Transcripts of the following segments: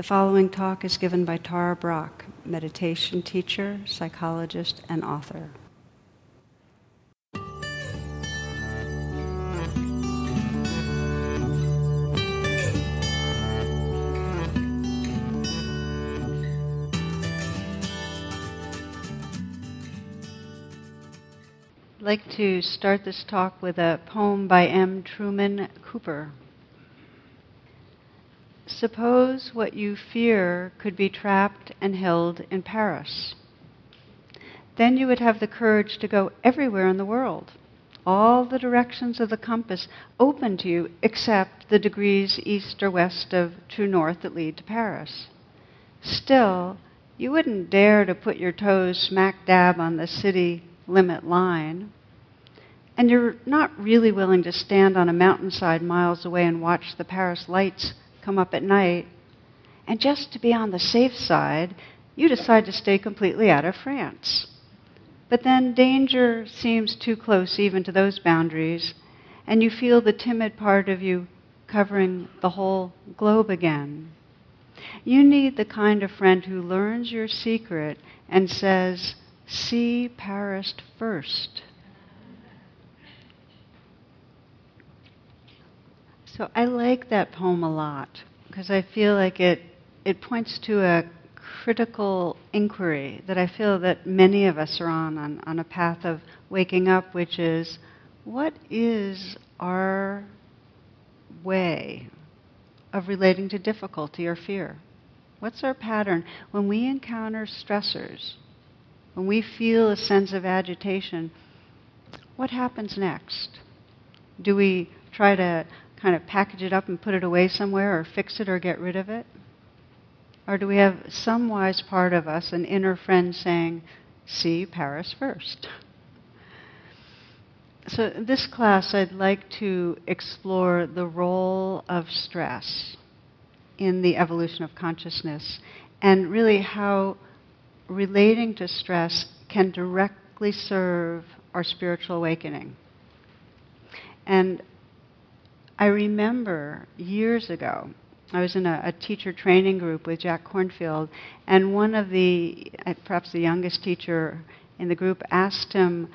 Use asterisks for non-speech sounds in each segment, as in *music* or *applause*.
The following talk is given by Tara Brach, meditation teacher, psychologist, and author. I'd like to start this talk with a poem by M. Truman Cooper. Suppose what you fear could be trapped and held in Paris. Then you would have the courage to go everywhere in the world, all the directions of the compass open to you except the degrees east or west of true north that lead to Paris. Still, you wouldn't dare to put your toes smack dab on the city limit line. And you're not really willing to stand on a mountainside miles away and watch the Paris lights come up at night. And just to be on the safe side, you decide to stay completely out of France. But then danger seems too close even to those boundaries, and you feel the timid part of you covering the whole globe again. You need the kind of friend who learns your secret and says, See Paris first. So I like that poem a lot because I feel like it it points to a critical inquiry that I feel that many of us are on, on on a path of waking up, which is what is our way of relating to difficulty or fear? What's our pattern when we encounter stressors? When we feel a sense of agitation, what happens next? Do we try to kind of package it up and put it away somewhere or fix it or get rid of it? Or do we have some wise part of us, an inner friend, saying, see Paris first? So, this class, I'd like to explore the role of stress in the evolution of consciousness and really how relating to stress can directly serve our spiritual awakening. And I remember years ago, I was in a, a, teacher training group with Jack Kornfield, and one of the, uh, perhaps the youngest teacher in the group, asked him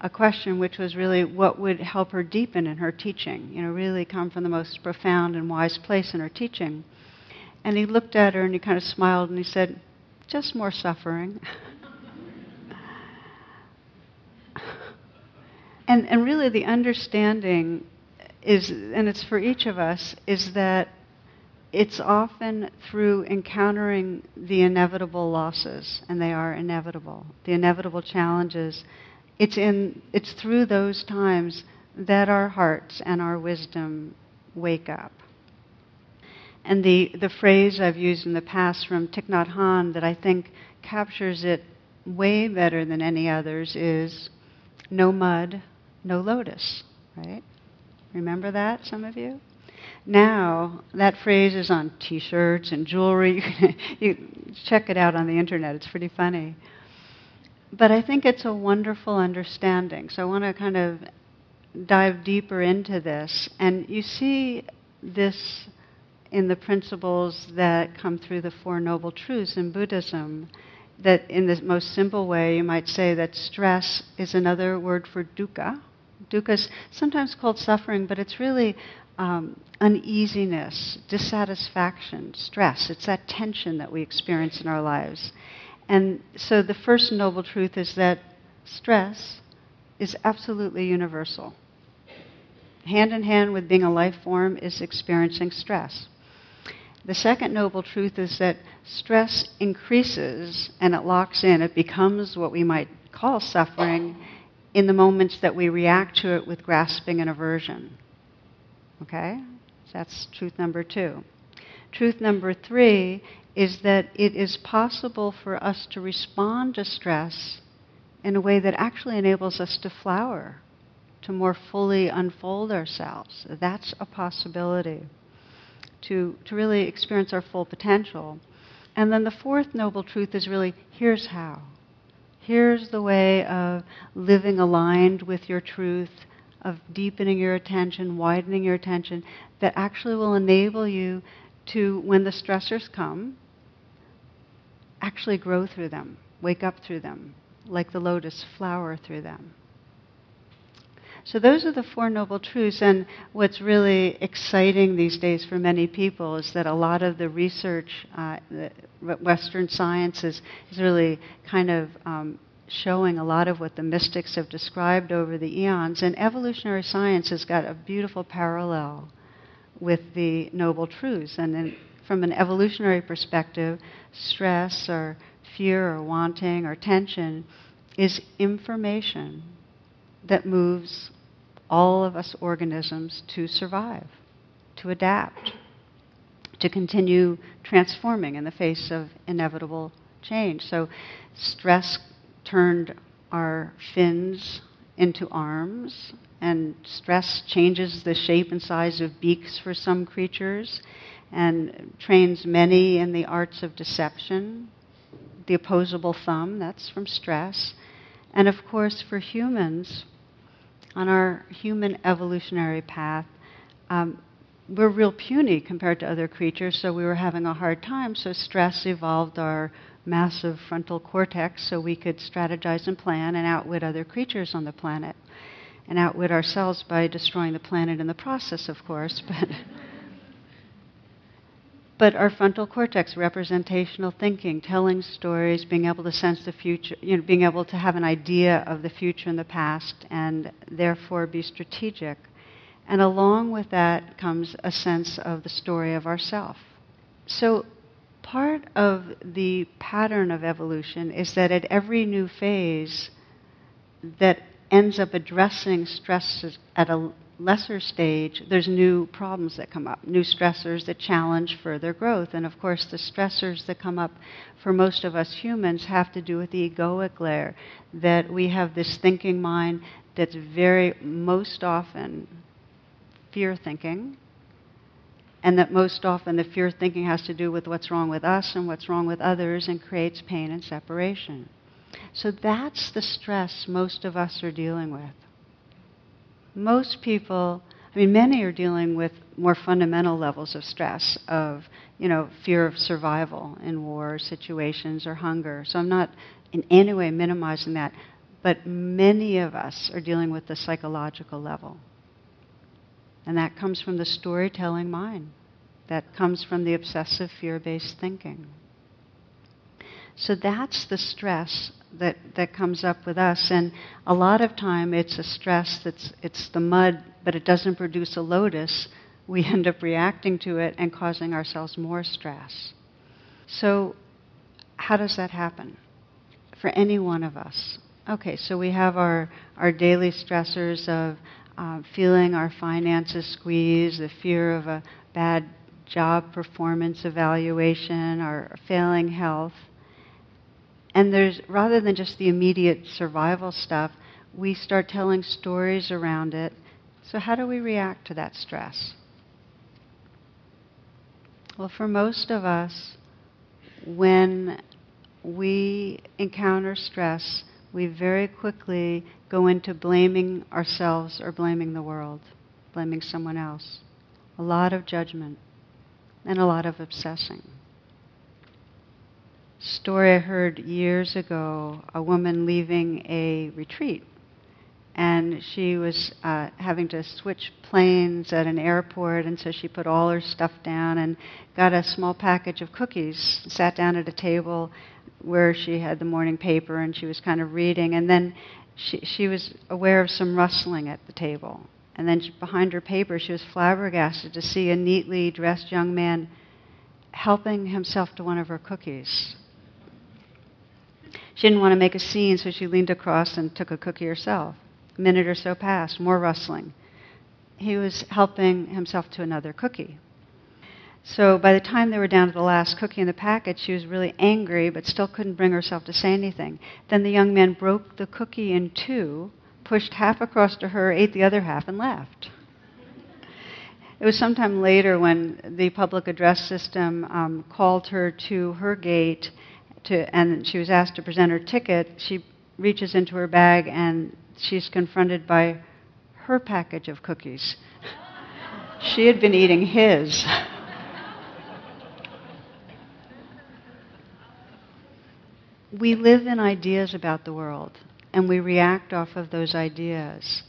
a question which was really what would help her deepen in her teaching, you know, really come from the most profound and wise place in her teaching. And he looked at her and he kind of smiled and he said, just more suffering. *laughs* and, and really, the understanding is, and it's for each of us, is that it's often through encountering the inevitable losses, and they are inevitable, the inevitable challenges. It's, in, it's through those times that our hearts and our wisdom wake up. And the, the phrase I've used in the past from Thich Nhat Hanh that I think captures it way better than any others is no mud, no lotus, right? Remember that, some of you? Now, that phrase is on t shirts and jewelry. *laughs* you check it out on the internet, it's pretty funny. But I think it's a wonderful understanding. So I want to kind of dive deeper into this. And you see this in the principles that come through the Four Noble Truths in Buddhism. That, in the most simple way, you might say that stress is another word for dukkha. Dukkha is sometimes called suffering, but it's really um, uneasiness, dissatisfaction, stress. It's that tension that we experience in our lives. And so the first noble truth is that stress is absolutely universal. Hand in hand with being a life form is experiencing stress. The second noble truth is that stress increases and it locks in. It becomes what we might call suffering in the moments that we react to it with grasping and aversion. Okay? That's truth number two. Truth number three is that it is possible for us to respond to stress in a way that actually enables us to flower, to more fully unfold ourselves. That's a possibility to, to really experience our full potential. And then the fourth noble truth is really here's how. Here's the way of living aligned with your truth, of deepening your attention, widening your attention, that actually will enable you to, when the stressors come, actually grow through them, wake up through them, like the lotus flower through them. So, those are the Four Noble Truths. And what's really exciting these days for many people is that a lot of the research, uh, the Western science, is, is really kind of um, showing a lot of what the mystics have described over the eons. And evolutionary science has got a beautiful parallel with the Noble Truths. And then, from an evolutionary perspective, stress or fear or wanting or tension is information that moves all of us organisms to survive, to adapt, to continue transforming in the face of inevitable change. So, stress turned our fins into arms, and stress changes the shape and size of beaks for some creatures, and trains many in the arts of deception. The opposable thumb, that's from stress. And of course, for humans, on our human evolutionary path, um, we're real puny compared to other creatures, so we were having a hard time. So stress evolved our massive frontal cortex so we could strategize and plan and outwit other creatures on the planet. And outwit ourselves by destroying the planet in the process, of course. *laughs* But but our frontal cortex, representational thinking, telling stories, being able to sense the future, you know, being able to have an idea of the future and the past, and therefore be strategic. And along with that comes a sense of the story of ourself. So part of the pattern of evolution is that at every new phase that ends up addressing stresses at a lesser stage, there's new problems that come up, new stressors that challenge further growth. And of course, the stressors that come up for most of us humans have to do with the egoic layer, that we have this thinking mind that's very, most often, fear thinking. And that most often the fear thinking has to do with what's wrong with us and what's wrong with others and creates pain and separation. So that's the stress most of us are dealing with most people, I mean, many are dealing with more fundamental levels of stress, of, you know, fear of survival in war situations or hunger. So I'm not in any way minimizing that. But many of us are dealing with the psychological level. And that comes from the storytelling mind. That comes from the obsessive fear based thinking. So that's the stress that, that comes up with us. And a lot of time it's a stress that's it's the mud, but it doesn't produce a lotus. We *laughs* end up reacting to it and causing ourselves more stress. So how does that happen? For any one of us. Okay, so we have our, our daily stressors of uh, feeling our finances squeeze, the fear of a bad job performance evaluation, our failing health. And there's, rather than just the immediate survival stuff, we start telling stories around it. So, how do we react to that stress? Well, for most of us, when we encounter stress, we very quickly go into blaming ourselves or blaming the world, blaming someone else. A lot of judgment and a lot of obsessing story I heard years ago a woman leaving a retreat. And she was uh, having to switch planes at an airport, and so she put all her stuff down and got a small package of cookies, sat down at a table where she had the morning paper and she was kind of reading. And then she, she was aware of some rustling at the table. And then she, behind her paper, she was flabbergasted to see a neatly dressed young man helping himself to one of her cookies she didn't want to make a scene, so she leaned across and took a cookie herself. A minute or so passed, more rustling. He was helping himself to another cookie. So by the time they were down to the last cookie in the packet, she was really angry, but still couldn't bring herself to say anything. Then the young man broke the cookie in two, pushed half across to her, ate the other half, and left. It was sometime later when the public address system um, called her to her gate to, and she was asked to present her ticket, she reaches into her bag and she's confronted by her package of cookies. she had been eating his. we live in ideas about the world and we react off of those ideas.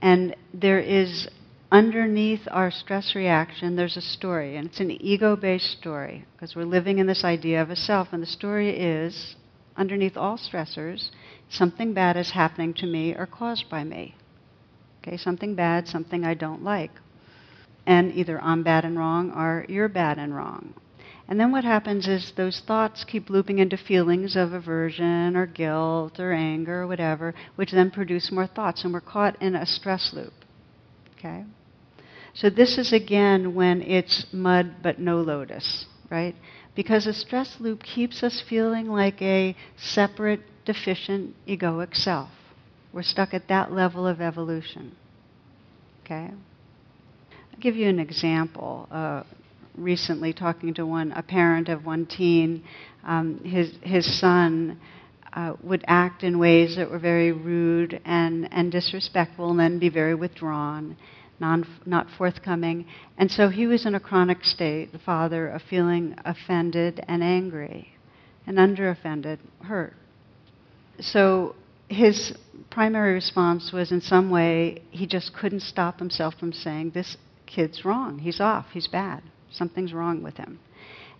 And there is underneath our stress reaction, there's a story, and it's an ego based story because we're living in this idea of a self. And the story is underneath all stressors, something bad is happening to me or caused by me. Okay, something bad, something I don't like. And either I'm bad and wrong or you're bad and wrong. And then what happens is those thoughts keep looping into feelings of aversion or guilt or anger or whatever, which then produce more thoughts, and we're caught in a stress loop. Okay? So this is again when it's mud but no lotus, right? Because a stress loop keeps us feeling like a separate, deficient, egoic self. We're stuck at that level of evolution. Okay? I'll give you an example. Uh, recently, talking to one, a parent of one teen, um, his his son uh, would act in ways that were very rude and and disrespectful, and then be very withdrawn, non not forthcoming, and so he was in a chronic state, the father, of feeling offended and angry, and under offended, hurt. So his primary response was in some way he just couldn't stop himself from saying, This kid's wrong. He's off. He's bad. Something's wrong with him.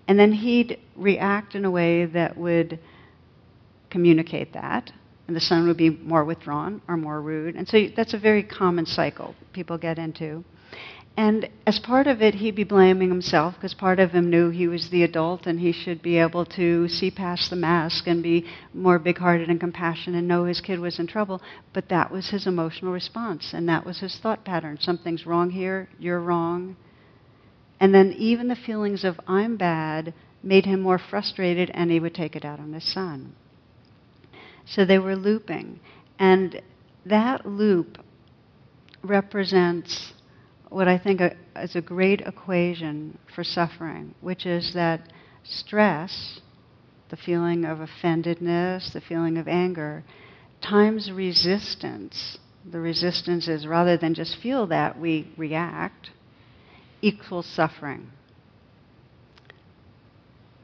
And then he'd react in a way that would communicate that. And the son would be more withdrawn or more rude. And so that's a very common cycle people get into. And as part of it, he'd be blaming himself because part of him knew he was the adult and he should be able to see past the mask and be more big hearted and compassionate and know his kid was in trouble. But that was his emotional response and that was his thought pattern. Something's wrong here, you're wrong. And then even the feelings of I'm bad made him more frustrated and he would take it out on his son. So they were looping. And that loop represents what I think is a great equation for suffering, which is that stress, the feeling of offendedness, the feeling of anger, times resistance. The resistance is rather than just feel that, we react, equals suffering.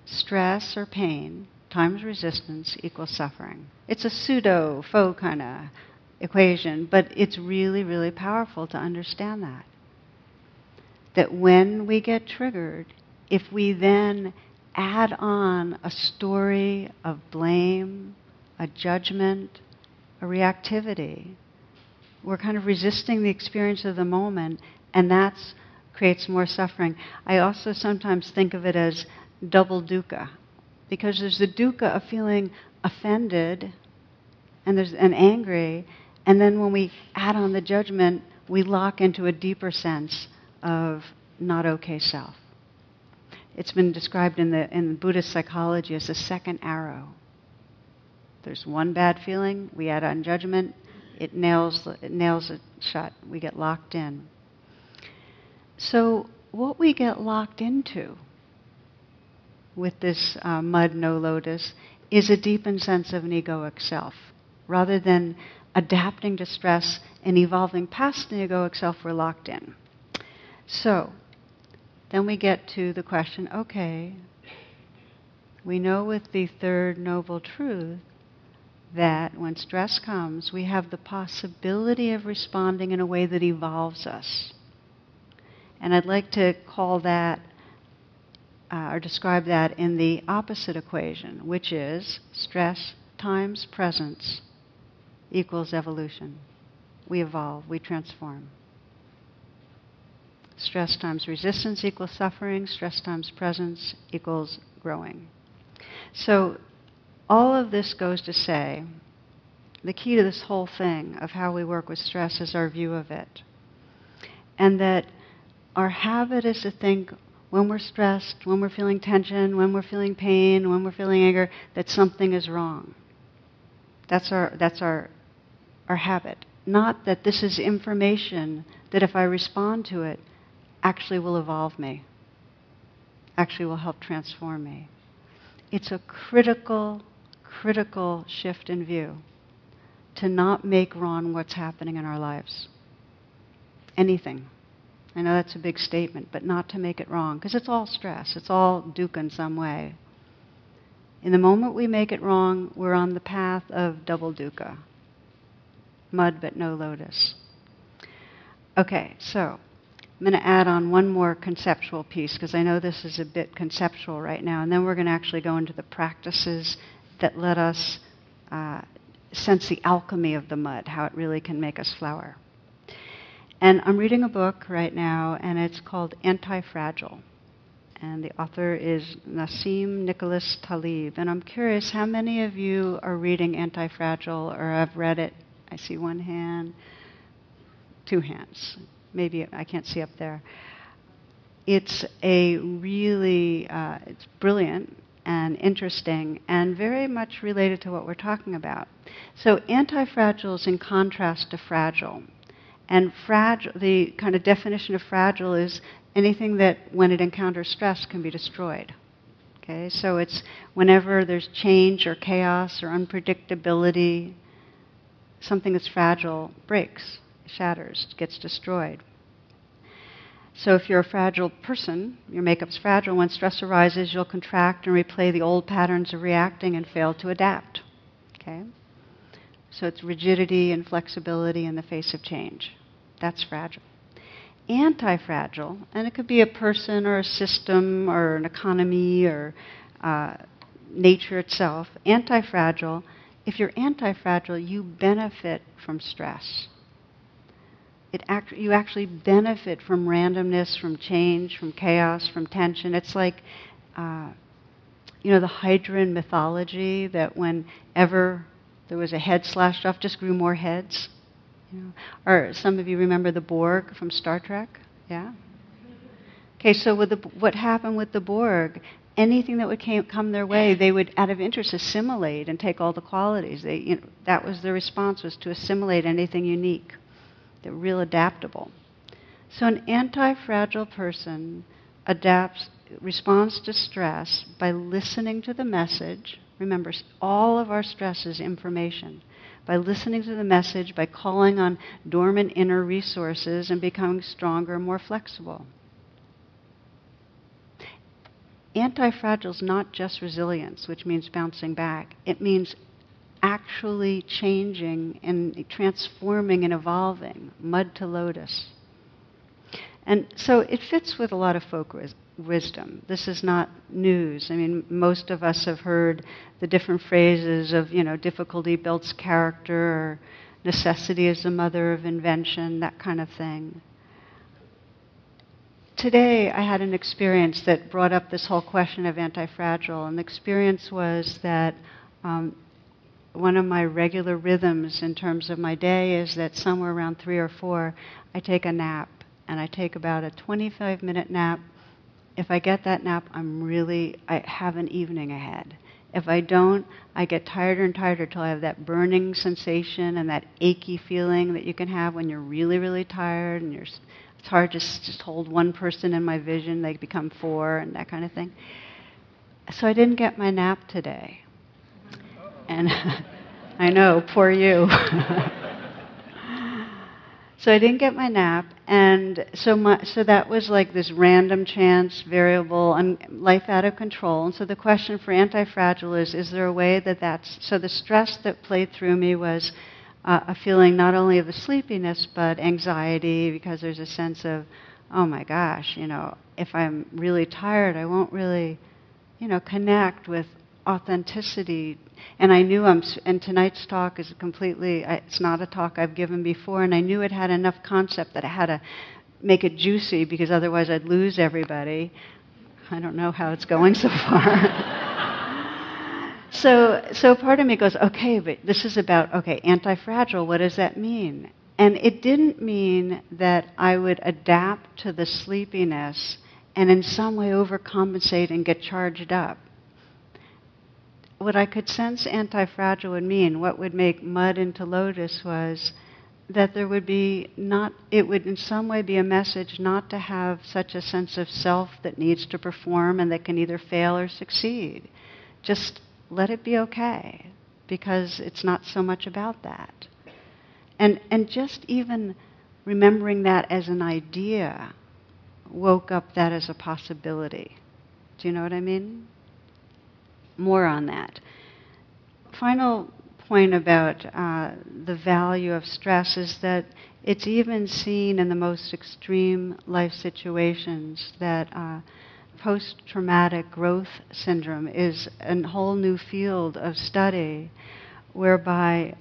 Stress or pain times resistance equals suffering. It's a pseudo, faux kind of equation, but it's really, really powerful to understand that that when we get triggered, if we then add on a story of blame, a judgment, a reactivity, we're kind of resisting the experience of the moment, and that creates more suffering. I also sometimes think of it as double dukkha, because there's the dukkha of feeling offended and there's an angry, and then when we add on the judgment, we lock into a deeper sense of not okay self. It's been described in, the, in Buddhist psychology as the second arrow. There's one bad feeling, we add on judgment, it nails, it nails it shut. We get locked in. So, what we get locked into with this uh, mud no lotus is a deepened sense of an egoic self. Rather than adapting to stress and evolving past the egoic self, we're locked in. So, then we get to the question okay, we know with the third noble truth that when stress comes, we have the possibility of responding in a way that evolves us. And I'd like to call that uh, or describe that in the opposite equation, which is stress times presence equals evolution. We evolve, we transform. Stress times resistance equals suffering. Stress times presence equals growing. So, all of this goes to say the key to this whole thing of how we work with stress is our view of it. And that our habit is to think when we're stressed, when we're feeling tension, when we're feeling pain, when we're feeling anger, that something is wrong. That's our, that's our, our habit. Not that this is information that if I respond to it, actually will evolve me, actually will help transform me. It's a critical, critical shift in view to not make wrong what's happening in our lives. Anything. I know that's a big statement, but not to make it wrong, because it's all stress. It's all dukkha in some way. In the moment we make it wrong, we're on the path of double dukkha. Mud but no lotus. Okay, so I'm going to add on one more conceptual piece because I know this is a bit conceptual right now, and then we're going to actually go into the practices that let us uh, sense the alchemy of the mud, how it really can make us flower. And I'm reading a book right now, and it's called Anti Fragile. And the author is Nassim Nicholas Taleb. And I'm curious, how many of you are reading Anti Fragile or have read it? I see one hand, two hands. Maybe I can't see up there. It's a really, uh, it's brilliant and interesting and very much related to what we're talking about. So, anti fragile is in contrast to fragile. And fragile, the kind of definition of fragile is anything that, when it encounters stress, can be destroyed. Okay, so it's whenever there's change or chaos or unpredictability, something that's fragile breaks, shatters, gets destroyed. So if you're a fragile person, your makeup's fragile, when stress arises, you'll contract and replay the old patterns of reacting and fail to adapt. Okay? So it's rigidity and flexibility in the face of change. That's fragile. Anti fragile, and it could be a person or a system or an economy or uh, nature itself, anti fragile, if you're anti fragile, you benefit from stress it act- you actually benefit from randomness, from change, from chaos, from tension. It's like, uh, you know, the Hydra mythology that whenever there was a head slashed off, just grew more heads. You know? Or some of you remember the Borg from Star Trek? Yeah? Okay, so with the, what happened with the Borg, anything that would came, come their way, they would, out of interest, assimilate and take all the qualities. They, you know, that was their response, was to assimilate anything unique. They're real adaptable. So an anti-fragile person adapts, responds to stress by listening to the message. Remember, all of our stress is information. By listening to the message, by calling on dormant inner resources and becoming stronger, more flexible. Anti fragile is not just resilience, which means bouncing back. It means actually changing and transforming and evolving, mud to lotus. And so it fits with a lot of folk wisdom. This is not news. I mean, most of us have heard the different phrases of, you know, difficulty builds character, or necessity is the mother of invention, that kind of thing. Today, I had an experience that brought up this whole question of anti fragile, and the experience was that um, one of my regular rhythms in terms of my day is that somewhere around three or four, I take a nap. And I take about a 25 minute nap. If I get that nap, I'm really, I have an evening ahead. If I don't, I get tighter and tighter till I have that burning sensation and that achy feeling that you can have when you're really, really tired and you're, it's hard to just hold one person in my vision, they become four and that kind of thing. So I didn't get my nap today. And *laughs* I know, poor you. *laughs* so I didn't get my nap, and so my, so that was like this random chance variable, and life out of control. And so the question for anti-fragile is: Is there a way that that's so? The stress that played through me was uh, a feeling not only of the sleepiness but anxiety because there's a sense of, oh my gosh, you know, if I'm really tired, I won't really, you know, connect with authenticity. And I knew I'm, and tonight's talk is completely, it's not a talk I've given before, and I knew it had enough concept that I had to make it juicy because otherwise I'd lose everybody. I don't know how it's going so far. *laughs* so, so part of me goes, okay, but this is about, okay, anti fragile, what does that mean? And it didn't mean that I would adapt to the sleepiness and in some way overcompensate and get charged up what I could sense anti fragile would mean, what would make mud into lotus was that there would be not, it would in some way be a message not to have such a sense of self that needs to perform and that can either fail or succeed. Just let it be okay, because it's not so much about that. And, and just even remembering that as an idea woke up that as a possibility. Do you know what I mean? More on that. Final point about uh, the value of stress is that it's even seen in the most extreme life situations that uh, post traumatic growth syndrome is a whole new field of study whereby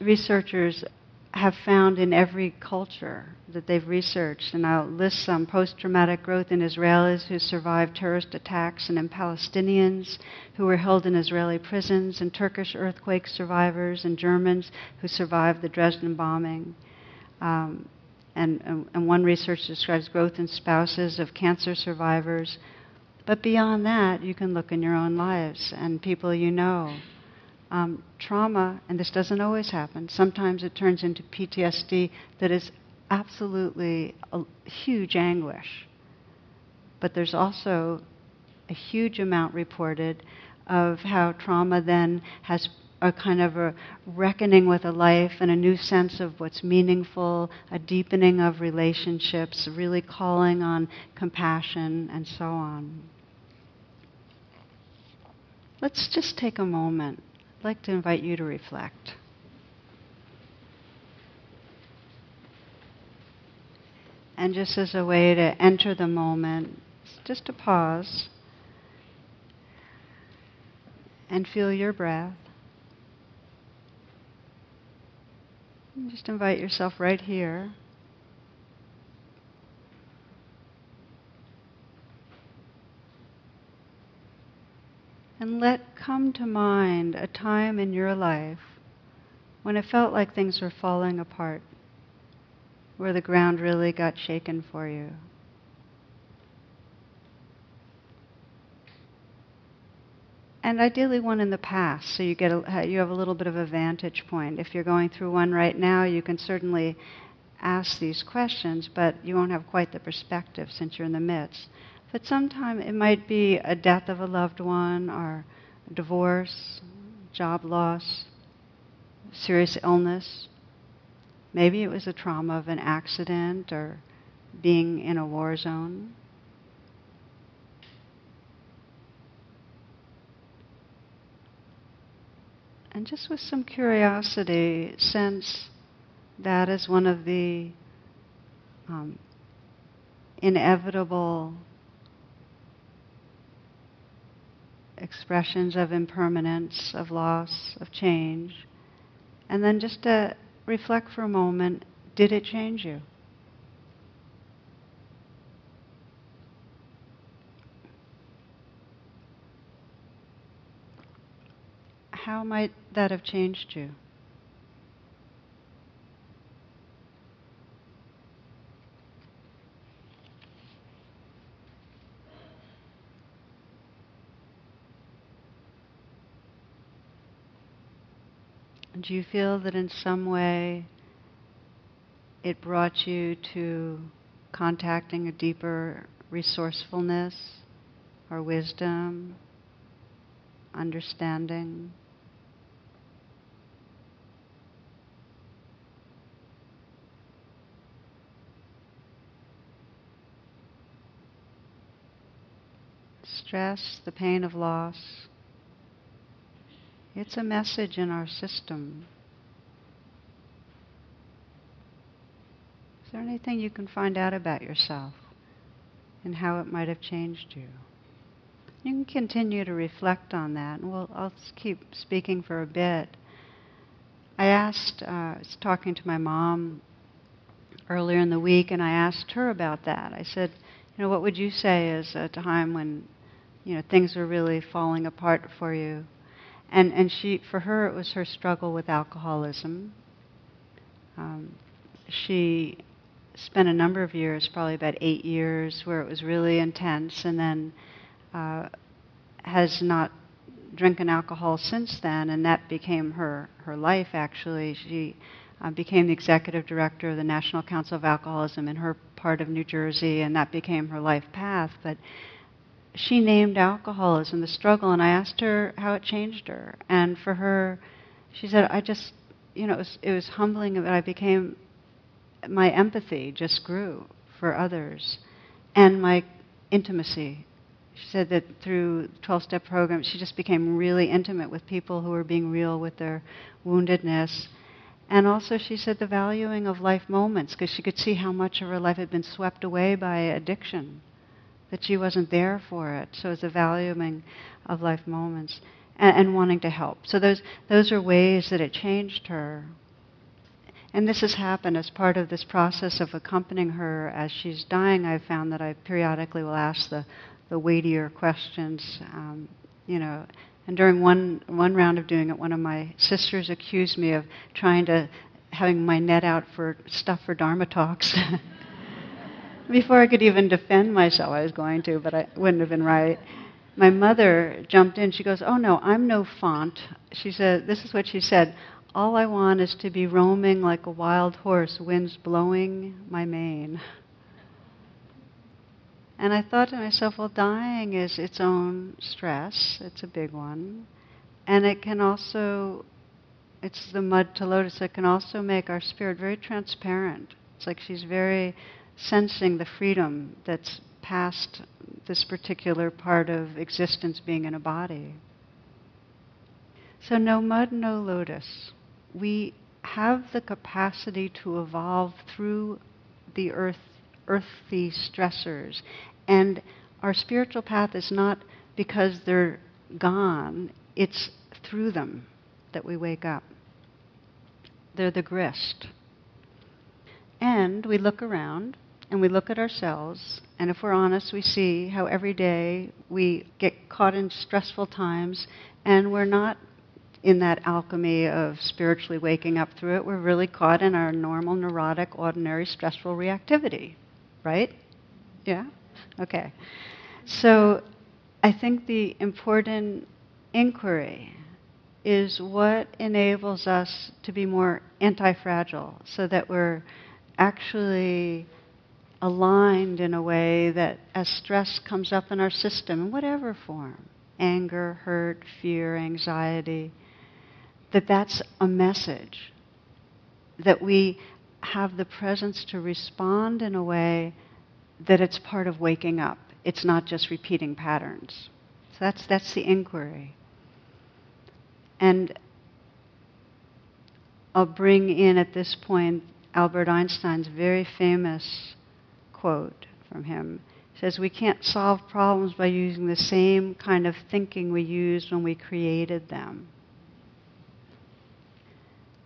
researchers have found in every culture that they've researched, and I'll list some post traumatic growth in Israelis who survived terrorist attacks, and in Palestinians who were held in Israeli prisons, and Turkish earthquake survivors, and Germans who survived the Dresden bombing. Um, and, and one research describes growth in spouses of cancer survivors. But beyond that, you can look in your own lives and people you know um, trauma, and this doesn't always happen, sometimes it turns into PTSD that is absolutely a huge anguish. But there's also a huge amount reported of how trauma then has a kind of a reckoning with a life and a new sense of what's meaningful, a deepening of relationships, really calling on compassion, and so on. Let's just take a moment I'd like to invite you to reflect. And just as a way to enter the moment, just to pause and feel your breath. And just invite yourself right here. And let come to mind a time in your life when it felt like things were falling apart, where the ground really got shaken for you. And ideally, one in the past, so you get a, you have a little bit of a vantage point. If you're going through one right now, you can certainly ask these questions, but you won't have quite the perspective since you're in the midst. But sometimes it might be a death of a loved one or divorce, job loss, serious illness. Maybe it was a trauma of an accident or being in a war zone. And just with some curiosity, sense that is one of the um, inevitable expressions of impermanence, of loss, of change. And then just to reflect for a moment did it change you? How might that have changed you? Do you feel that in some way it brought you to contacting a deeper resourcefulness or wisdom, understanding? Stress, the pain of loss, it's a message in our system. Is there anything you can find out about yourself and how it might have changed you? You can continue to reflect on that, and we'll, I'll keep speaking for a bit. I asked, uh, I was talking to my mom earlier in the week, and I asked her about that. I said, you know, what would you say is a time when, you know, things were really falling apart for you? And and she for her it was her struggle with alcoholism. Um, she spent a number of years, probably about eight years, where it was really intense, and then uh, has not drinking alcohol since then, and that became her her life. Actually, she uh, became the executive director of the National Council of Alcoholism in her part of New Jersey, and that became her life path. But she named alcoholism the struggle, and I asked her how it changed her. And for her, she said, I just, you know, it was, it was humbling that I became, my empathy just grew for others, and my intimacy. She said that through 12 step program, she just became really intimate with people who were being real with their woundedness. And also, she said the valuing of life moments, because she could see how much of her life had been swept away by addiction, that she wasn't there for it. So it's a valuing of life moments and, and wanting to help. So those, those are ways that it changed her. And this has happened as part of this process of accompanying her as she's dying. I've found that I periodically will ask the, the weightier questions, um, you know. And during one, one round of doing it, one of my sisters accused me of trying to, having my net out for stuff for Dharma talks. *laughs* Before I could even defend myself, I was going to, but I wouldn't have been right my mother jumped in. She goes, Oh no, I'm no font. She said, This is what she said. All I want is to be roaming like a wild horse, winds blowing my mane. And I thought to myself, well, dying is its own stress. It's a big one. And it can also, it's the mud to lotus, it can also make our spirit very transparent. It's like she's very sensing the freedom that's past this particular part of existence being in a body. So, no mud, no lotus. We have the capacity to evolve through the earth, earthy stressors. And our spiritual path is not because they're gone, it's through them that we wake up. They're the grist. And we look around and we look at ourselves, and if we're honest, we see how every day we get caught in stressful times, and we're not in that alchemy of spiritually waking up through it. We're really caught in our normal, neurotic, ordinary, stressful reactivity, right? Yeah? Okay. So I think the important inquiry is what enables us to be more anti fragile so that we're actually aligned in a way that as stress comes up in our system, in whatever form anger, hurt, fear, anxiety that that's a message that we have the presence to respond in a way that it's part of waking up. It's not just repeating patterns. So that's, that's the inquiry. And I'll bring in at this point Albert Einstein's very famous quote from him. Says, We can't solve problems by using the same kind of thinking we used when we created them.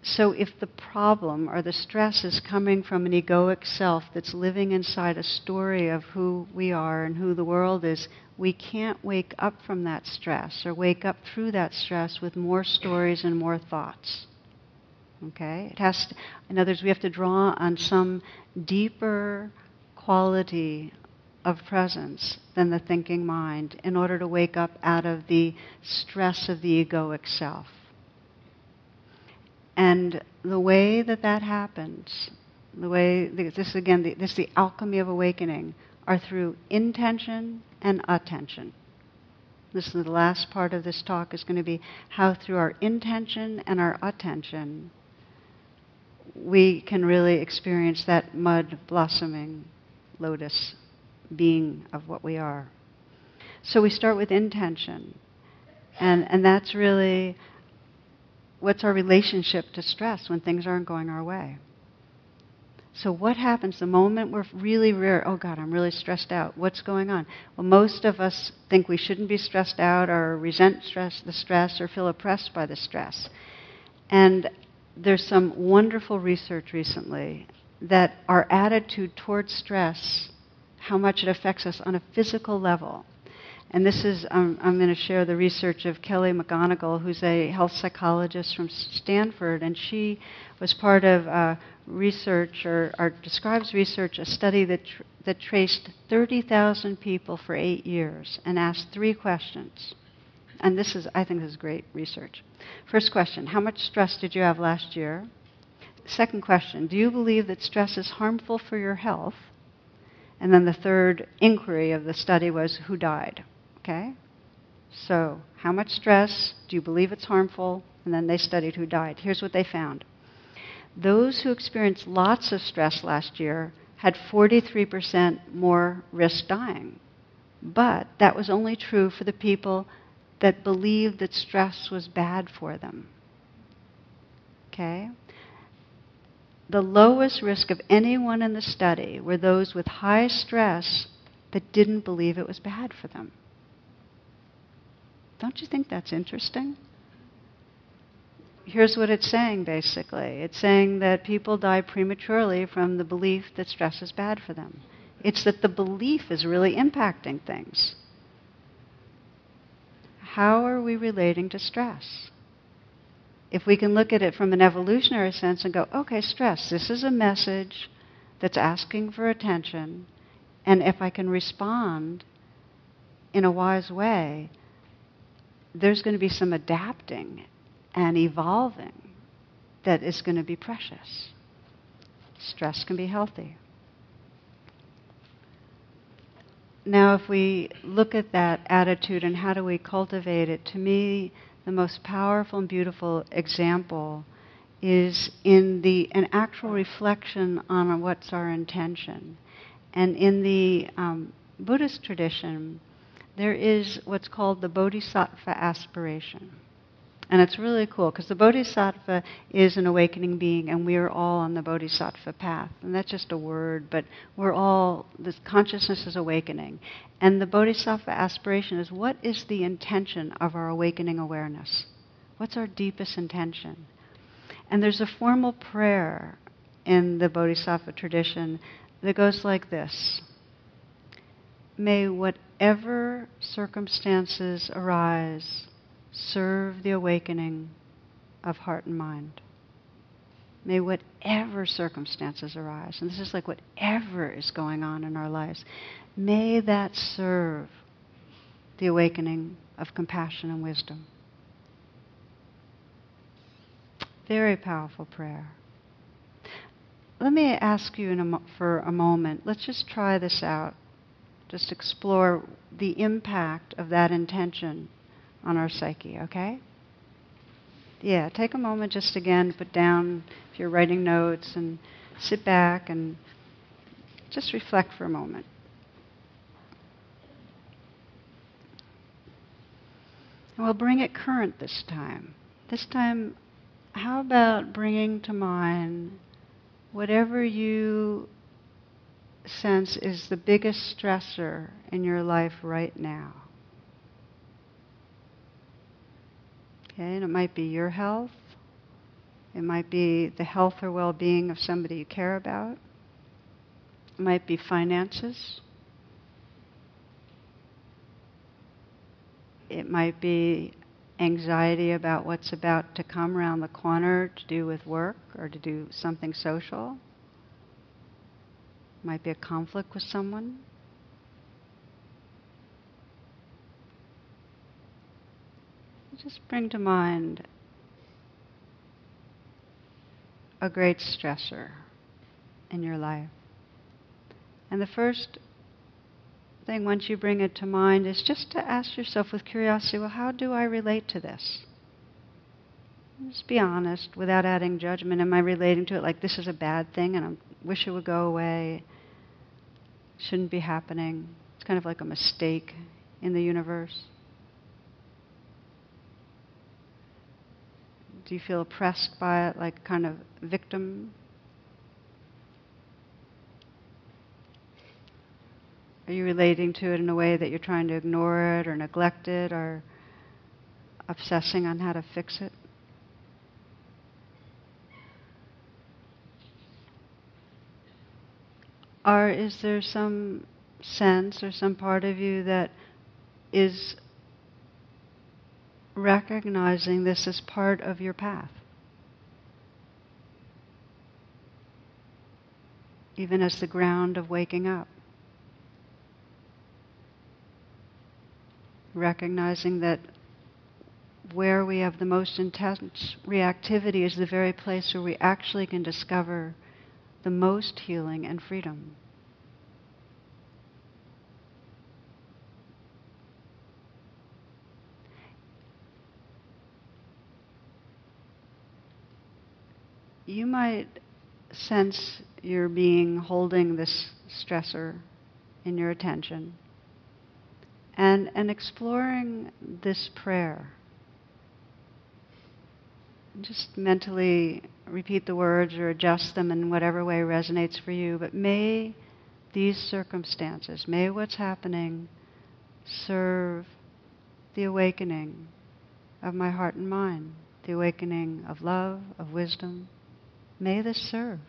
So, if the problem or the stress is coming from an egoic self that's living inside a story of who we are and who the world is, we can't wake up from that stress or wake up through that stress with more stories and more thoughts. Okay? It has to, in other words, we have to draw on some deeper quality of presence than the thinking mind in order to wake up out of the stress of the egoic self. And the way that that happens, the way, this again, this is the alchemy of awakening, are through intention and attention. This is the last part of this talk is going to be how through our intention and our attention we can really experience that mud blossoming lotus being of what we are. So we start with intention. And, and that's really what's our relationship to stress when things aren't going our way. So, what happens the moment we're really rare? Oh God, I'm really stressed out. What's going on? Well, most of us think we shouldn't be stressed out, or resent stress, the stress, or feel oppressed by the stress. And there's some wonderful research recently that our attitude towards stress, how much it affects us on a physical level. And this is, um, I'm going to share the research of Kelly McGonigal, who's a health psychologist from Stanford, and she was part of uh, research, or, or, describes research, a study that, tr- that traced 30,000 people for eight years and asked three questions. And this is, I think, this is great research. First question How much stress did you have last year? Second question Do you believe that stress is harmful for your health? And then the third inquiry of the study was Who died? Okay? So, how much stress? Do you believe it's harmful? And then they studied who died. Here's what they found those who experienced lots of stress last year had 43% more risk dying. But that was only true for the people that believed that stress was bad for them. Okay? The lowest risk of anyone in the study were those with high stress that didn't believe it was bad for them. Don't you think that's interesting? Here's what it's saying basically it's saying that people die prematurely from the belief that stress is bad for them. It's that the belief is really impacting things. How are we relating to stress? If we can look at it from an evolutionary sense and go, okay, stress, this is a message that's asking for attention, and if I can respond in a wise way, there's going to be some adapting and evolving that is going to be precious. Stress can be healthy. Now, if we look at that attitude and how do we cultivate it, to me, the most powerful and beautiful example is in the an actual reflection on what's our intention. And in the um, Buddhist tradition, there is what's called the bodhisattva aspiration. And it's really cool because the bodhisattva is an awakening being, and we are all on the bodhisattva path. And that's just a word, but we're all, this consciousness is awakening. And the bodhisattva aspiration is what is the intention of our awakening awareness? What's our deepest intention? And there's a formal prayer in the bodhisattva tradition that goes like this May whatever circumstances arise serve the awakening of heart and mind. May whatever circumstances arise, and this is like whatever is going on in our lives, may that serve the awakening of compassion and wisdom. Very powerful prayer. Let me ask you a mo- for a moment. Let's just try this out. Just explore the impact of that intention on our psyche, okay? Yeah, take a moment just again, put down if you're writing notes and sit back and just reflect for a moment. And we'll bring it current this time. This time, how about bringing to mind whatever you sense is the biggest stressor in your life right now? Okay, and it might be your health. It might be the health or well being of somebody you care about. It might be finances. It might be anxiety about what's about to come around the corner to do with work or to do something social. Might be a conflict with someone. Just bring to mind a great stressor in your life. And the first thing, once you bring it to mind, is just to ask yourself with curiosity well, how do I relate to this? Just be honest without adding judgment. Am I relating to it like this is a bad thing and I wish it would go away? Shouldn't be happening. It's kind of like a mistake in the universe. Do you feel oppressed by it, like kind of victim? Are you relating to it in a way that you're trying to ignore it or neglect it or obsessing on how to fix it? Or is there some sense or some part of you that is recognizing this as part of your path. Even as the ground of waking up. Recognizing that where we have the most intense reactivity is the very place where we actually can discover the most healing and freedom. You might sense your being holding this stressor in your attention. and, and exploring this prayer. Just mentally repeat the words or adjust them in whatever way resonates for you. But may these circumstances, may what's happening serve the awakening of my heart and mind, the awakening of love, of wisdom. May this serve.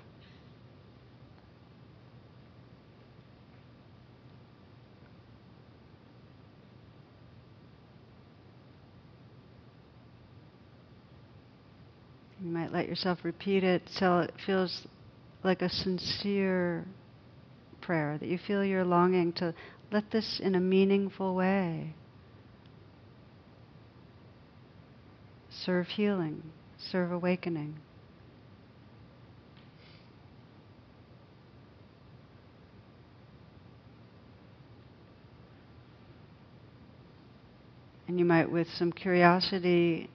You might let yourself repeat it till it feels like a sincere prayer, that you feel you're longing to let this in a meaningful way serve healing, serve awakening. And you might, with some curiosity,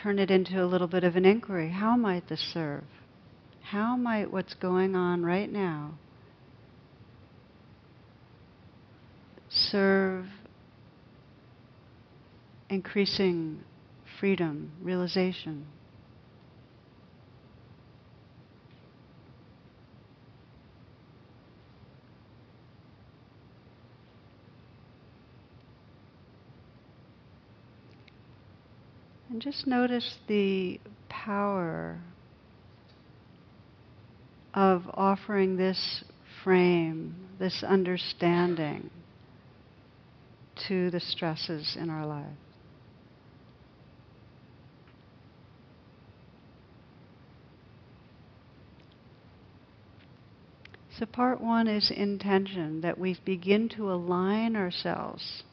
turn it into a little bit of an inquiry. How might this serve? How might what's going on right now serve increasing freedom, realization? And just notice the power of offering this frame, this understanding to the stresses in our lives. So, part one is intention, that we begin to align ourselves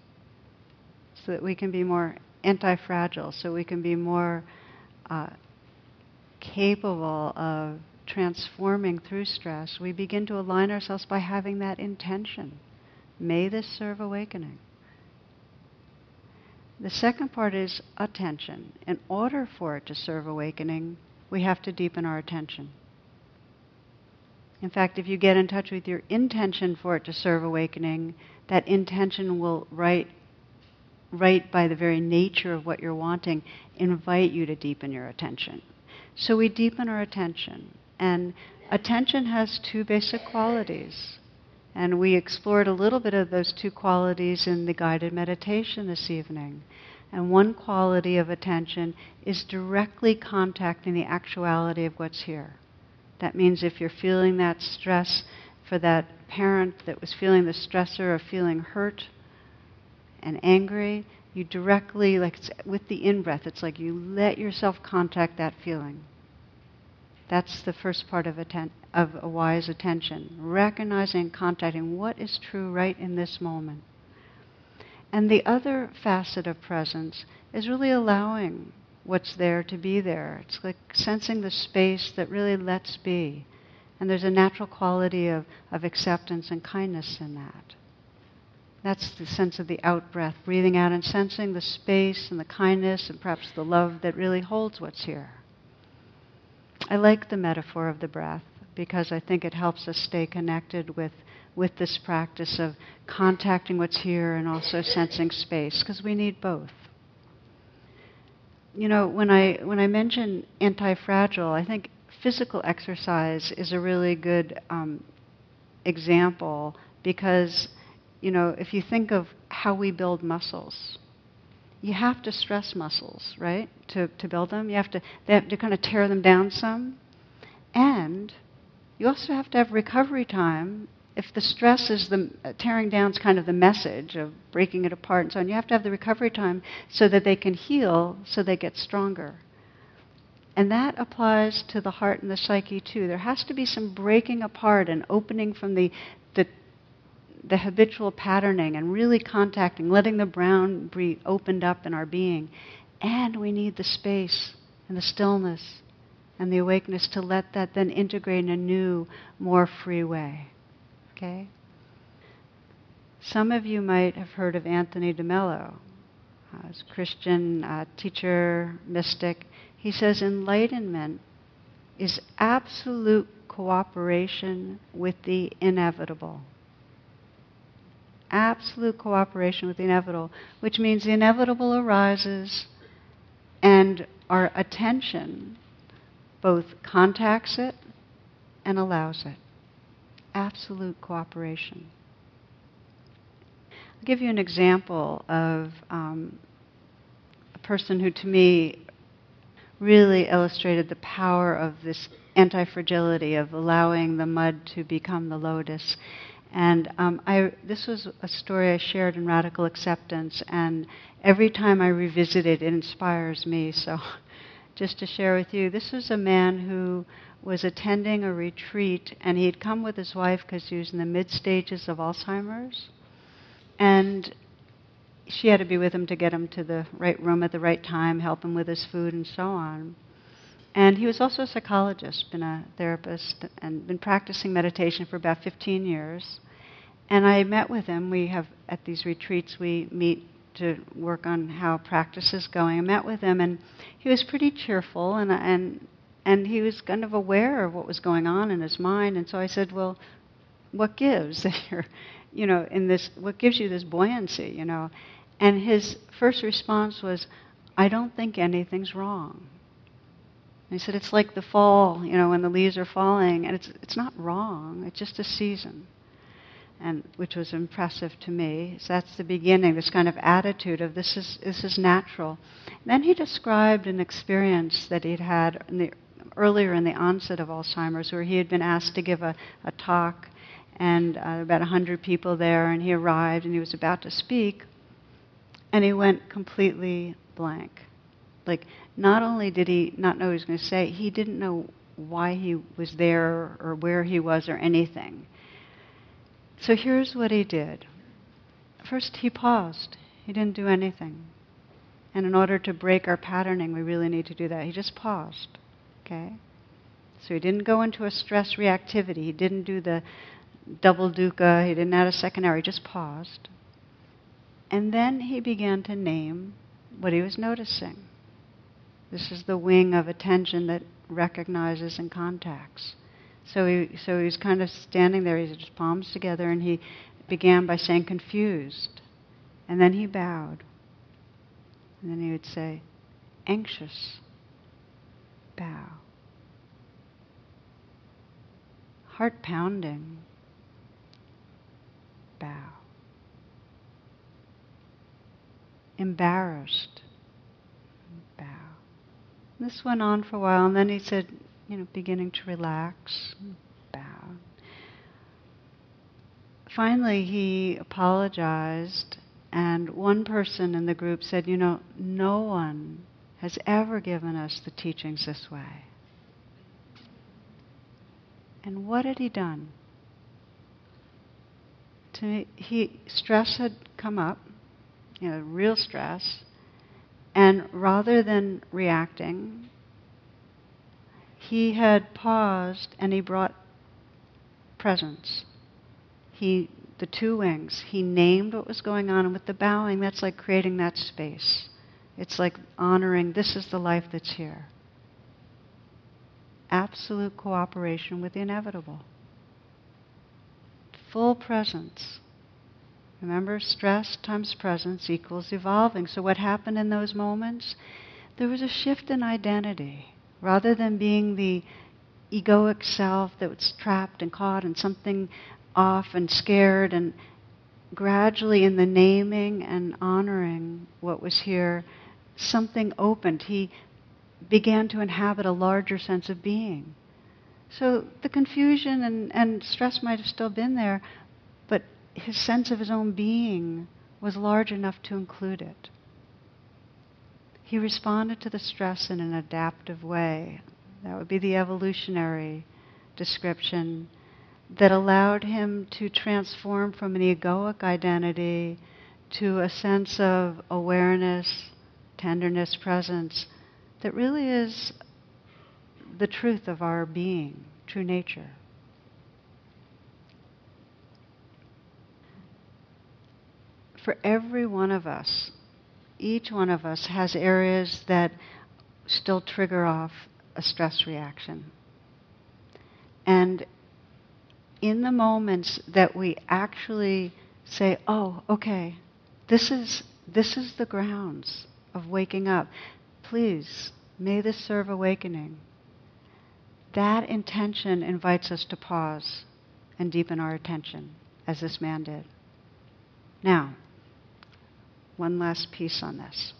so that we can be more anti-fragile, so we can be more uh, capable of transforming through stress, we begin to align ourselves by having that intention. May this serve awakening. The second part is attention. In order for it to serve awakening, we have to deepen our attention. In fact, if you get in touch with your intention for it to serve awakening, that intention will right right by the very nature of what you're wanting, invite you to deepen your attention. So we deepen our attention. And attention has two basic qualities. And we explored a little bit of those two qualities in the guided meditation this evening. And one quality of attention is directly contacting the actuality of what's here. That means if you're feeling that stress for that parent that was feeling the stressor of feeling hurt and angry, you directly, like with the in breath, it's like you let yourself contact that feeling. That's the first part of, atten- of a wise attention. Recognizing and contacting what is true right in this moment. And the other facet of presence is really allowing what's there to be there. It's like sensing the space that really lets be. And there's a natural quality of, of acceptance and kindness in that. That's the sense of the out breath, breathing out and sensing the space and the kindness and perhaps the love that really holds what's here. I like the metaphor of the breath because I think it helps us stay connected with, with this practice of contacting what's here and also sensing space because we need both. You know, when I, when I mention anti fragile, I think physical exercise is a really good um, example because you know, if you think of how we build muscles, you have to stress muscles, right? To, to build them. You have to, they have to kind of tear them down some. And you also have to have recovery time. If the stress is the uh, tearing down is kind of the message of breaking it apart and so on, you have to have the recovery time so that they can heal, so they get stronger. And that applies to the heart and the psyche too. There has to be some breaking apart and opening from the, the habitual patterning and really contacting, letting the brown be opened up in our being. And we need the space and the stillness and the awakeness to let that then integrate in a new, more free way. Okay? Some of you might have heard of Anthony DeMello, uh, as Christian uh, teacher, mystic. He says enlightenment is absolute cooperation with the inevitable absolute cooperation with the inevitable, which means the inevitable arises and our attention both contacts it and allows it. Absolute cooperation. I'll give you an example of um, a person who, to me, really illustrated the power of this anti fragility of allowing the mud to become the lotus. And um, I, this was a story I shared in Radical Acceptance, and every time I revisit it, it inspires me. So, *laughs* just to share with you, this was a man who was attending a retreat, and he had come with his wife because he was in the mid stages of Alzheimer's. And she had to be with him to get him to the right room at the right time, help him with his food, and so on. And he was also a psychologist, been a therapist, and been practicing meditation for about 15 years. And I met with him. We have, at these retreats, we meet to work on how practice is going. I met with him, and he was pretty cheerful, and, and, and he was kind of aware of what was going on in his mind. And so I said, Well, what gives *laughs* that you're, you know, in this, what gives you this buoyancy, you know? And his first response was, I don't think anything's wrong. And he said, It's like the fall, you know, when the leaves are falling, and it's, it's not wrong, it's just a season. And which was impressive to me. So that's the beginning, this kind of attitude of this is, this is natural. And then he described an experience that he'd had in the, earlier in the onset of Alzheimer's, where he had been asked to give a, a talk, and uh, about 100 people there, and he arrived and he was about to speak and he went completely blank. Like, not only did he not know what he was going to say, he didn't know why he was there or where he was or anything. So here's what he did. First, he paused. He didn't do anything. And in order to break our patterning, we really need to do that. He just paused. Okay? So he didn't go into a stress reactivity. He didn't do the double dukkha. He didn't add a second arrow. He just paused. And then he began to name what he was noticing. This is the wing of attention that recognizes and contacts. So he, so he was kind of standing there, he had his palms together, and he began by saying confused. And then he bowed. And then he would say, anxious, bow. Heart pounding, bow. embarrassed. This went on for a while, and then he said, you know, beginning to relax, bow. Finally, he apologized, and one person in the group said, you know, no one has ever given us the teachings this way. And what had he done? To me, he stress had come up, you know, real stress. And rather than reacting, he had paused and he brought presence. He, the two wings, he named what was going on, and with the bowing, that's like creating that space. It's like honoring this is the life that's here. Absolute cooperation with the inevitable. Full presence. Remember, stress times presence equals evolving. So, what happened in those moments? There was a shift in identity. Rather than being the egoic self that was trapped and caught and something off and scared, and gradually in the naming and honoring what was here, something opened. He began to inhabit a larger sense of being. So the confusion and, and stress might have still been there, his sense of his own being was large enough to include it. He responded to the stress in an adaptive way. That would be the evolutionary description that allowed him to transform from an egoic identity to a sense of awareness, tenderness, presence that really is the truth of our being, true nature. For every one of us, each one of us has areas that still trigger off a stress reaction. And in the moments that we actually say, oh, okay, this is, this is the grounds of waking up. Please, may this serve awakening. That intention invites us to pause and deepen our attention, as this man did. Now, one last piece on this.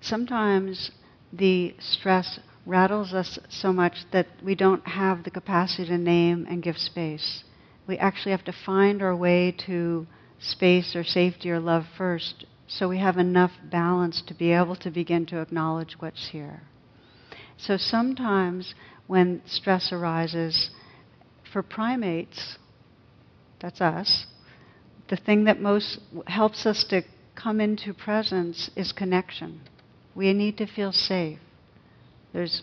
Sometimes the stress rattles us so much that we don't have the capacity to name and give space. We actually have to find our way to space or safety or love first so we have enough balance to be able to begin to acknowledge what's here. So sometimes when stress arises, for primates, that's us, the thing that most helps us to come into presence is connection. We need to feel safe. There's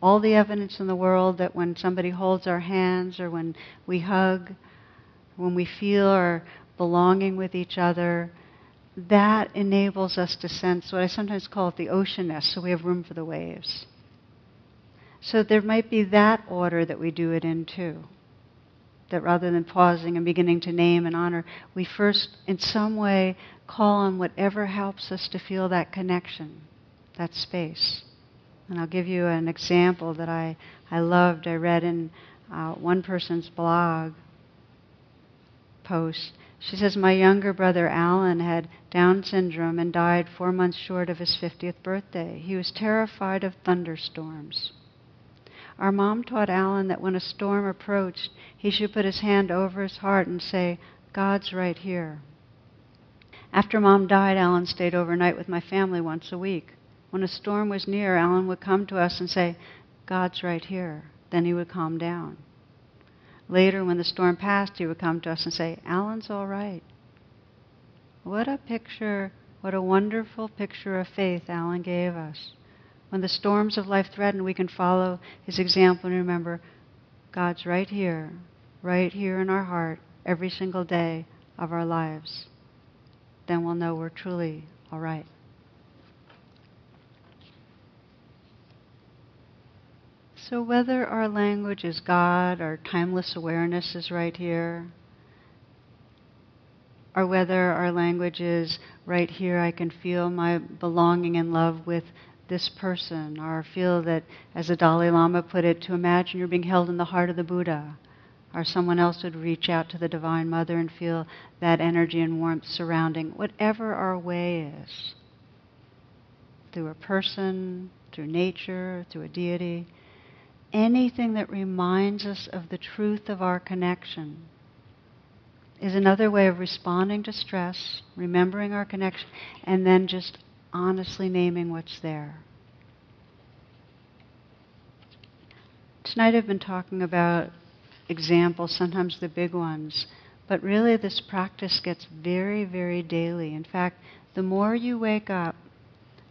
all the evidence in the world that when somebody holds our hands or when we hug, when we feel our belonging with each other, that enables us to sense what I sometimes call it the oceanness, so we have room for the waves. So there might be that order that we do it in too. That rather than pausing and beginning to name and honor, we first, in some way, call on whatever helps us to feel that connection, that space. And I'll give you an example that I, I loved. I read in uh, one person's blog post. She says, My younger brother Alan had Down syndrome and died four months short of his 50th birthday. He was terrified of thunderstorms. Our mom taught Alan that when a storm approached, he should put his hand over his heart and say, God's right here. After mom died, Alan stayed overnight with my family once a week. When a storm was near, Alan would come to us and say, God's right here. Then he would calm down. Later, when the storm passed, he would come to us and say, Alan's all right. What a picture, what a wonderful picture of faith Alan gave us. When the storms of life threaten, we can follow his example and remember God's right here, right here in our heart, every single day of our lives. Then we'll know we're truly all right. So, whether our language is God, our timeless awareness is right here, or whether our language is right here, I can feel my belonging and love with this person, or feel that, as the Dalai Lama put it, to imagine you're being held in the heart of the Buddha, or someone else would reach out to the Divine Mother and feel that energy and warmth surrounding, whatever our way is, through a person, through nature, through a deity. Anything that reminds us of the truth of our connection is another way of responding to stress, remembering our connection, and then just honestly naming what's there. Tonight I've been talking about examples, sometimes the big ones, but really this practice gets very, very daily. In fact, the more you wake up,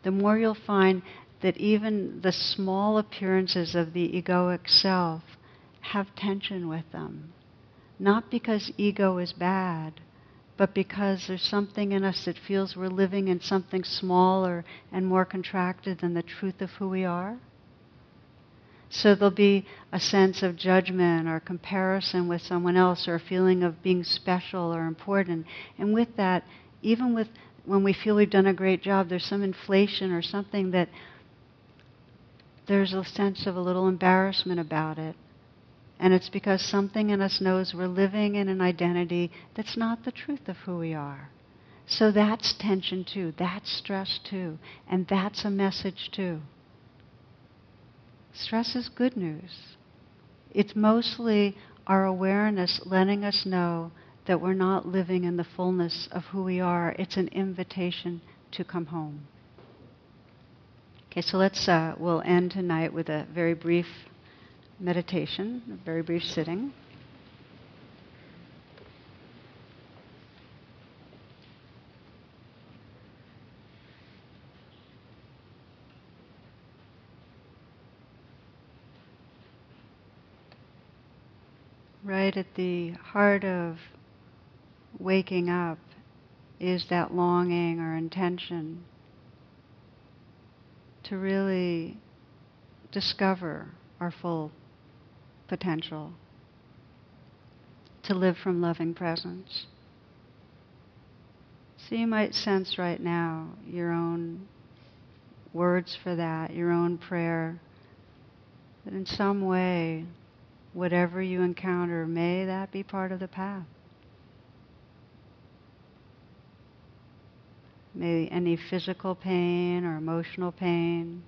the more you'll find that even the small appearances of the egoic self have tension with them. Not because ego is bad, but because there's something in us that feels we're living in something smaller and more contracted than the truth of who we are. So there'll be a sense of judgment or comparison with someone else or a feeling of being special or important. And with that, even with when we feel we've done a great job, there's some inflation or something that there's a sense of a little embarrassment about it. And it's because something in us knows we're living in an identity that's not the truth of who we are. So that's tension too, that's stress too, and that's a message too. Stress is good news. It's mostly our awareness letting us know that we're not living in the fullness of who we are. It's an invitation to come home. Okay, so let's, uh, we'll end tonight with a very brief meditation, a very brief sitting. Right at the heart of waking up is that longing or intention to really discover our full potential, to live from loving presence. So you might sense right now your own words for that, your own prayer, that in some way, whatever you encounter, may that be part of the path. May any physical pain or emotional pain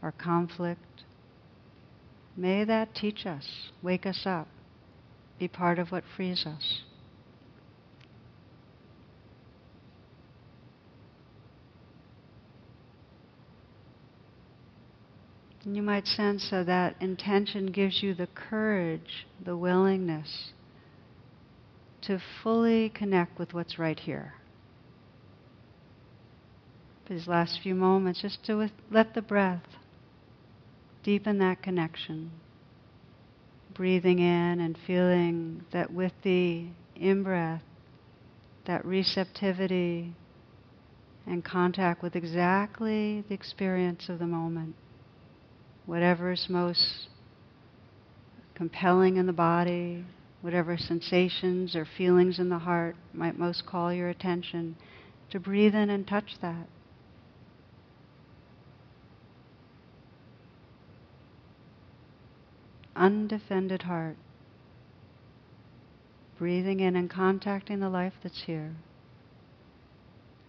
or conflict, may that teach us, wake us up, be part of what frees us. And you might sense that that intention gives you the courage, the willingness to fully connect with what's right here. These last few moments, just to let the breath deepen that connection. Breathing in and feeling that with the in breath, that receptivity and contact with exactly the experience of the moment whatever is most compelling in the body, whatever sensations or feelings in the heart might most call your attention, to breathe in and touch that. Undefended heart. Breathing in and contacting the life that's here.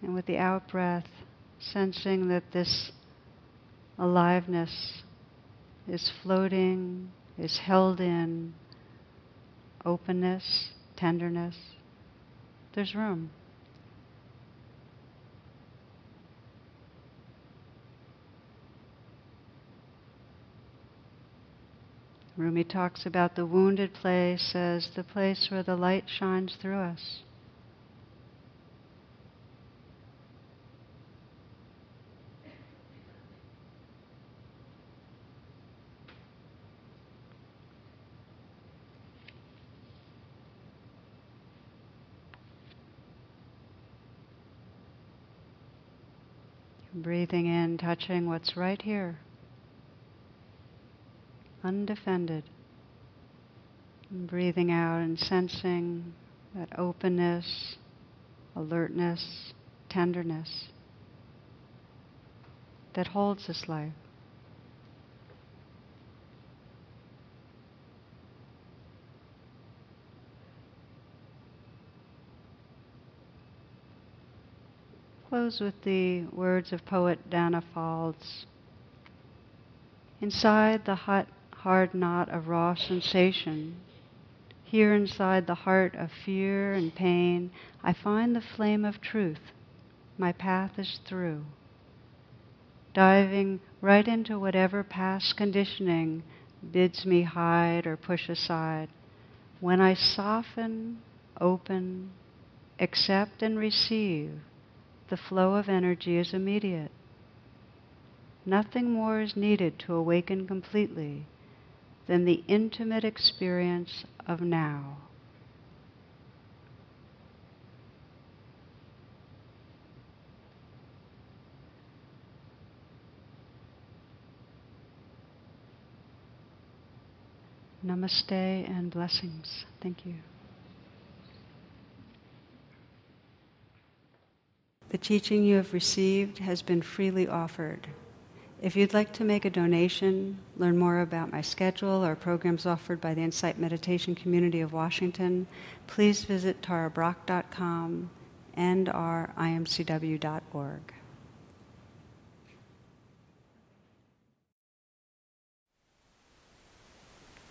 And with the out breath, sensing that this aliveness is floating, is held in openness, tenderness. There's room. Rumi talks about the wounded place as the place where the light shines through us. Breathing in, touching what's right here, undefended. And breathing out and sensing that openness, alertness, tenderness that holds this life. close with the words of poet Danna Faulds. Inside the hot, hard knot of raw sensation, here inside the heart of fear and pain, I find the flame of truth. My path is through. Diving right into whatever past conditioning bids me hide or push aside. When I soften, open, accept, and receive, the flow of energy is immediate. Nothing more is needed to awaken completely than the intimate experience of now. Namaste and blessings. Thank you. The teaching you have received has been freely offered. If you'd like to make a donation, learn more about my schedule or programs offered by the Insight Meditation Community of Washington, please visit tarabrach.com and imcw.org.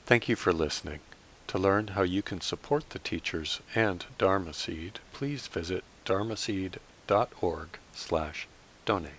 Thank you for listening. To learn how you can support the teachers and Dharma Seed, please visit dharmaseed.com org slash donate.